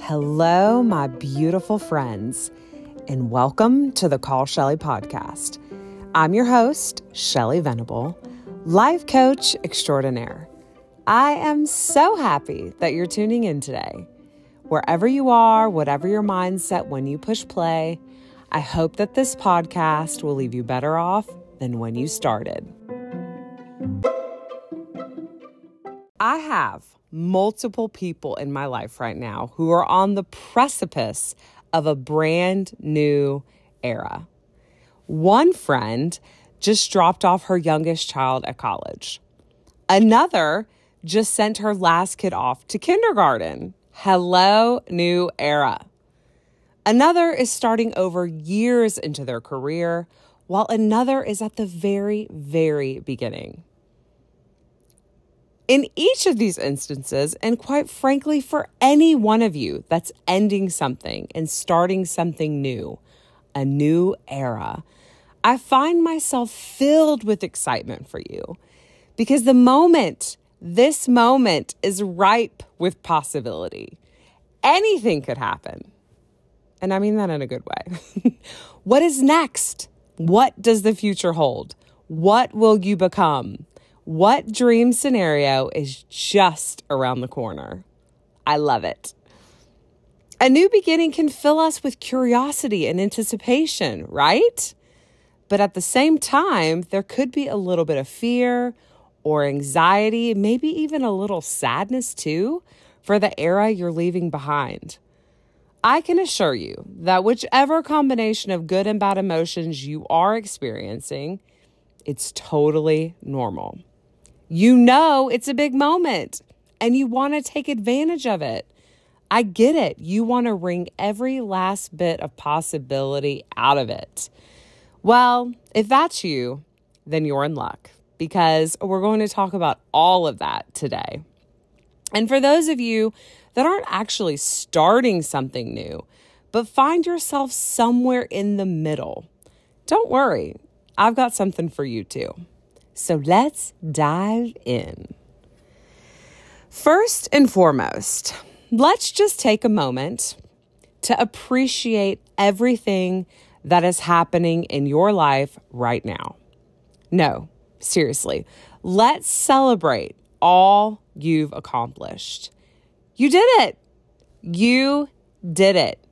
Hello, my beautiful friends, and welcome to the Call Shelly podcast. I'm your host, Shelly Venable, life coach extraordinaire. I am so happy that you're tuning in today. Wherever you are, whatever your mindset when you push play, I hope that this podcast will leave you better off than when you started. I have multiple people in my life right now who are on the precipice of a brand new era. One friend just dropped off her youngest child at college. Another just sent her last kid off to kindergarten. Hello, new era. Another is starting over years into their career, while another is at the very, very beginning. In each of these instances, and quite frankly, for any one of you that's ending something and starting something new, a new era, I find myself filled with excitement for you because the moment, this moment is ripe with possibility. Anything could happen. And I mean that in a good way. what is next? What does the future hold? What will you become? What dream scenario is just around the corner? I love it. A new beginning can fill us with curiosity and anticipation, right? But at the same time, there could be a little bit of fear or anxiety, maybe even a little sadness too, for the era you're leaving behind. I can assure you that whichever combination of good and bad emotions you are experiencing, it's totally normal. You know it's a big moment and you want to take advantage of it. I get it. You want to wring every last bit of possibility out of it. Well, if that's you, then you're in luck because we're going to talk about all of that today. And for those of you that aren't actually starting something new, but find yourself somewhere in the middle, don't worry. I've got something for you too. So let's dive in. First and foremost, let's just take a moment to appreciate everything that is happening in your life right now. No, seriously, let's celebrate all you've accomplished. You did it. You did it.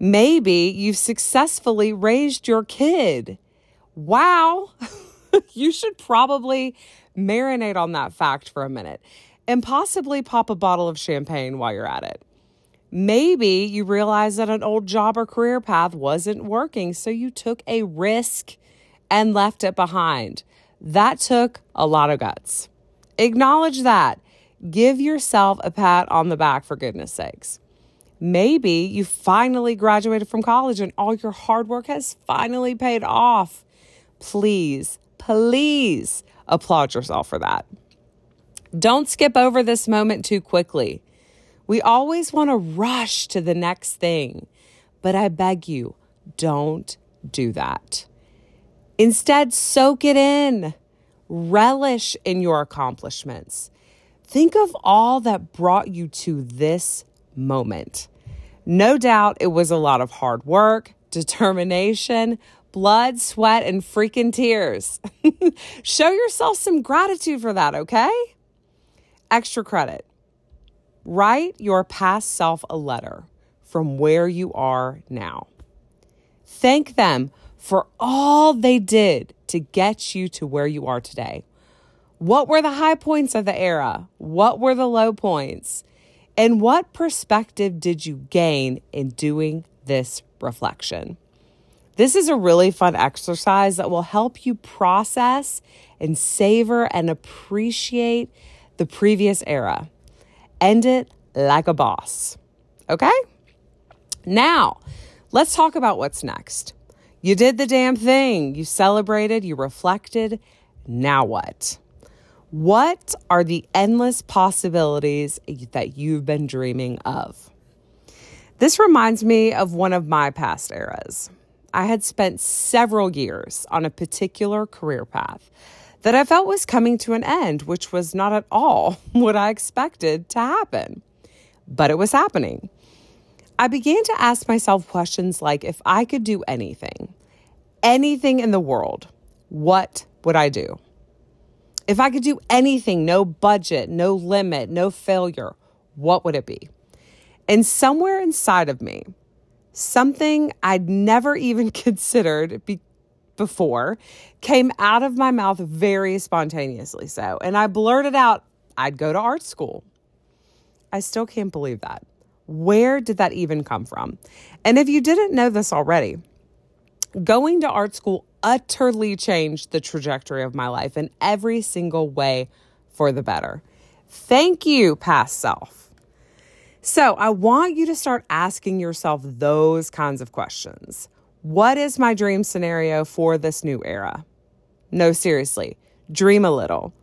Maybe you've successfully raised your kid. Wow. you should probably marinate on that fact for a minute and possibly pop a bottle of champagne while you're at it. Maybe you realize that an old job or career path wasn't working, so you took a risk and left it behind. That took a lot of guts. Acknowledge that. Give yourself a pat on the back for goodness sakes. Maybe you finally graduated from college and all your hard work has finally paid off. Please please applaud yourself for that. Don't skip over this moment too quickly. We always want to rush to the next thing, but I beg you, don't do that. Instead, soak it in, relish in your accomplishments. Think of all that brought you to this moment. No doubt it was a lot of hard work, determination, blood, sweat, and freaking tears. Show yourself some gratitude for that, okay? Extra credit. Write your past self a letter from where you are now. Thank them for all they did to get you to where you are today. What were the high points of the era? What were the low points? And what perspective did you gain in doing this reflection? This is a really fun exercise that will help you process and savor and appreciate the previous era. End it like a boss. Okay? Now, let's talk about what's next. You did the damn thing. You celebrated, you reflected. Now what? What are the endless possibilities that you've been dreaming of? This reminds me of one of my past eras. I had spent several years on a particular career path that I felt was coming to an end, which was not at all what I expected to happen. But it was happening. I began to ask myself questions like if I could do anything, anything in the world, what would I do? If I could do anything, no budget, no limit, no failure, what would it be? And somewhere inside of me, something I'd never even considered be- before came out of my mouth very spontaneously. So, and I blurted out, I'd go to art school. I still can't believe that. Where did that even come from? And if you didn't know this already, going to art school utterly changed the trajectory of my life in every single way for the better. Thank you, past self. So, I want you to start asking yourself those kinds of questions. What is my dream scenario for this new era? No, seriously, dream a little.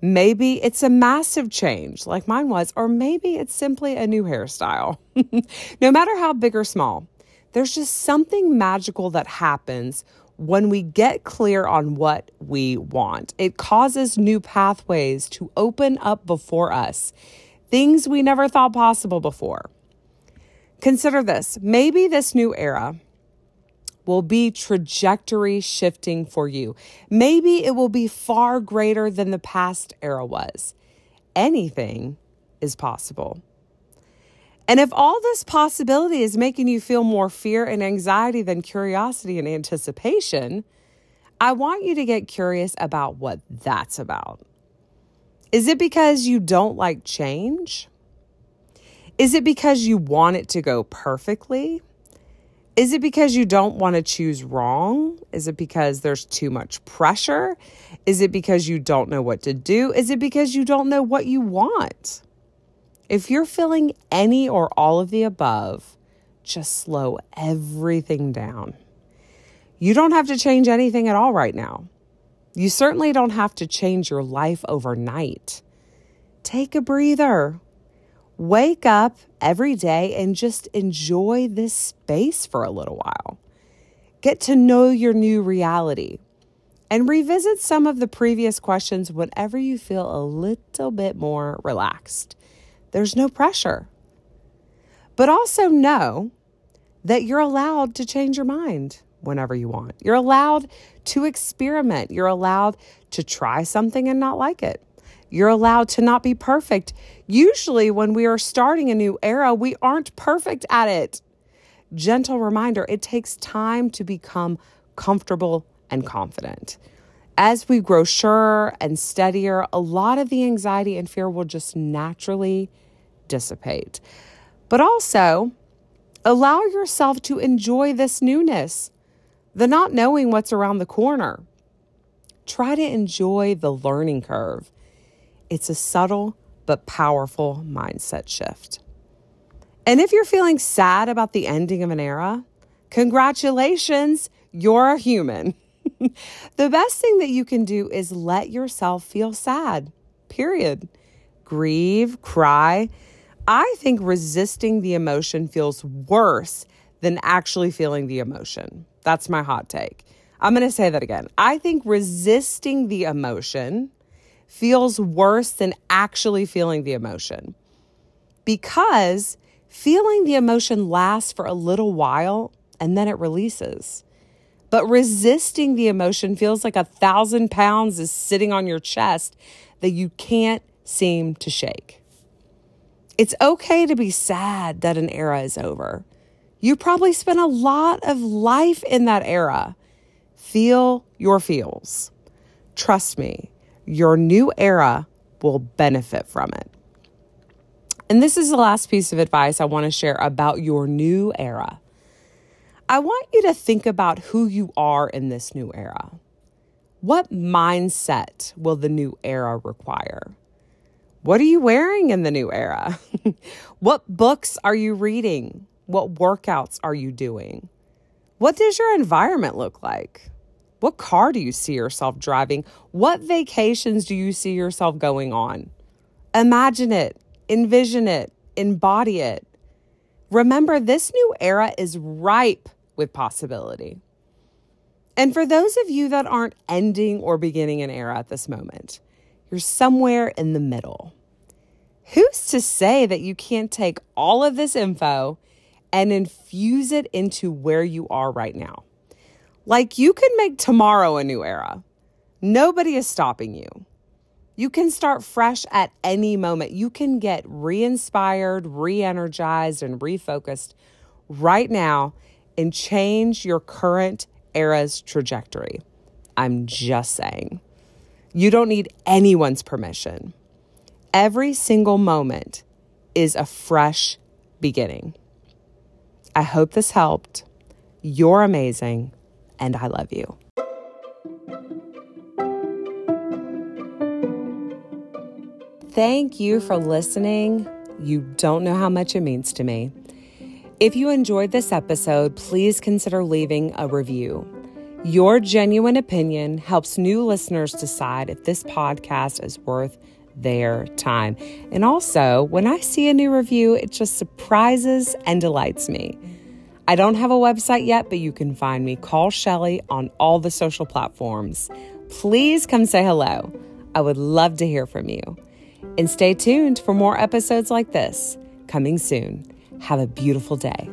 Maybe it's a massive change like mine was, or maybe it's simply a new hairstyle. no matter how big or small, there's just something magical that happens when we get clear on what we want. It causes new pathways to open up before us, things we never thought possible before. Consider this maybe this new era will be trajectory shifting for you. Maybe it will be far greater than the past era was. Anything is possible. And if all this possibility is making you feel more fear and anxiety than curiosity and anticipation, I want you to get curious about what that's about. Is it because you don't like change? Is it because you want it to go perfectly? Is it because you don't want to choose wrong? Is it because there's too much pressure? Is it because you don't know what to do? Is it because you don't know what you want? If you're feeling any or all of the above, just slow everything down. You don't have to change anything at all right now. You certainly don't have to change your life overnight. Take a breather. Wake up every day and just enjoy this space for a little while. Get to know your new reality and revisit some of the previous questions whenever you feel a little bit more relaxed. There's no pressure. But also know that you're allowed to change your mind whenever you want. You're allowed to experiment. You're allowed to try something and not like it. You're allowed to not be perfect. Usually, when we are starting a new era, we aren't perfect at it. Gentle reminder it takes time to become comfortable and confident. As we grow surer and steadier, a lot of the anxiety and fear will just naturally dissipate. But also, allow yourself to enjoy this newness, the not knowing what's around the corner. Try to enjoy the learning curve. It's a subtle but powerful mindset shift. And if you're feeling sad about the ending of an era, congratulations, you're a human. the best thing that you can do is let yourself feel sad, period. Grieve, cry. I think resisting the emotion feels worse than actually feeling the emotion. That's my hot take. I'm going to say that again. I think resisting the emotion feels worse than actually feeling the emotion because feeling the emotion lasts for a little while and then it releases. But resisting the emotion feels like a thousand pounds is sitting on your chest that you can't seem to shake. It's okay to be sad that an era is over. You probably spent a lot of life in that era. Feel your feels. Trust me, your new era will benefit from it. And this is the last piece of advice I want to share about your new era. I want you to think about who you are in this new era. What mindset will the new era require? What are you wearing in the new era? what books are you reading? What workouts are you doing? What does your environment look like? What car do you see yourself driving? What vacations do you see yourself going on? Imagine it, envision it, embody it. Remember, this new era is ripe with possibility. And for those of you that aren't ending or beginning an era at this moment, you're somewhere in the middle. Who's to say that you can't take all of this info and infuse it into where you are right now? Like you can make tomorrow a new era. Nobody is stopping you. You can start fresh at any moment. You can get re inspired, re energized, and refocused right now and change your current era's trajectory. I'm just saying. You don't need anyone's permission. Every single moment is a fresh beginning. I hope this helped. You're amazing, and I love you. Thank you for listening. You don't know how much it means to me. If you enjoyed this episode, please consider leaving a review. Your genuine opinion helps new listeners decide if this podcast is worth their time. And also, when I see a new review, it just surprises and delights me. I don't have a website yet, but you can find me, Call Shelly, on all the social platforms. Please come say hello. I would love to hear from you. And stay tuned for more episodes like this coming soon. Have a beautiful day.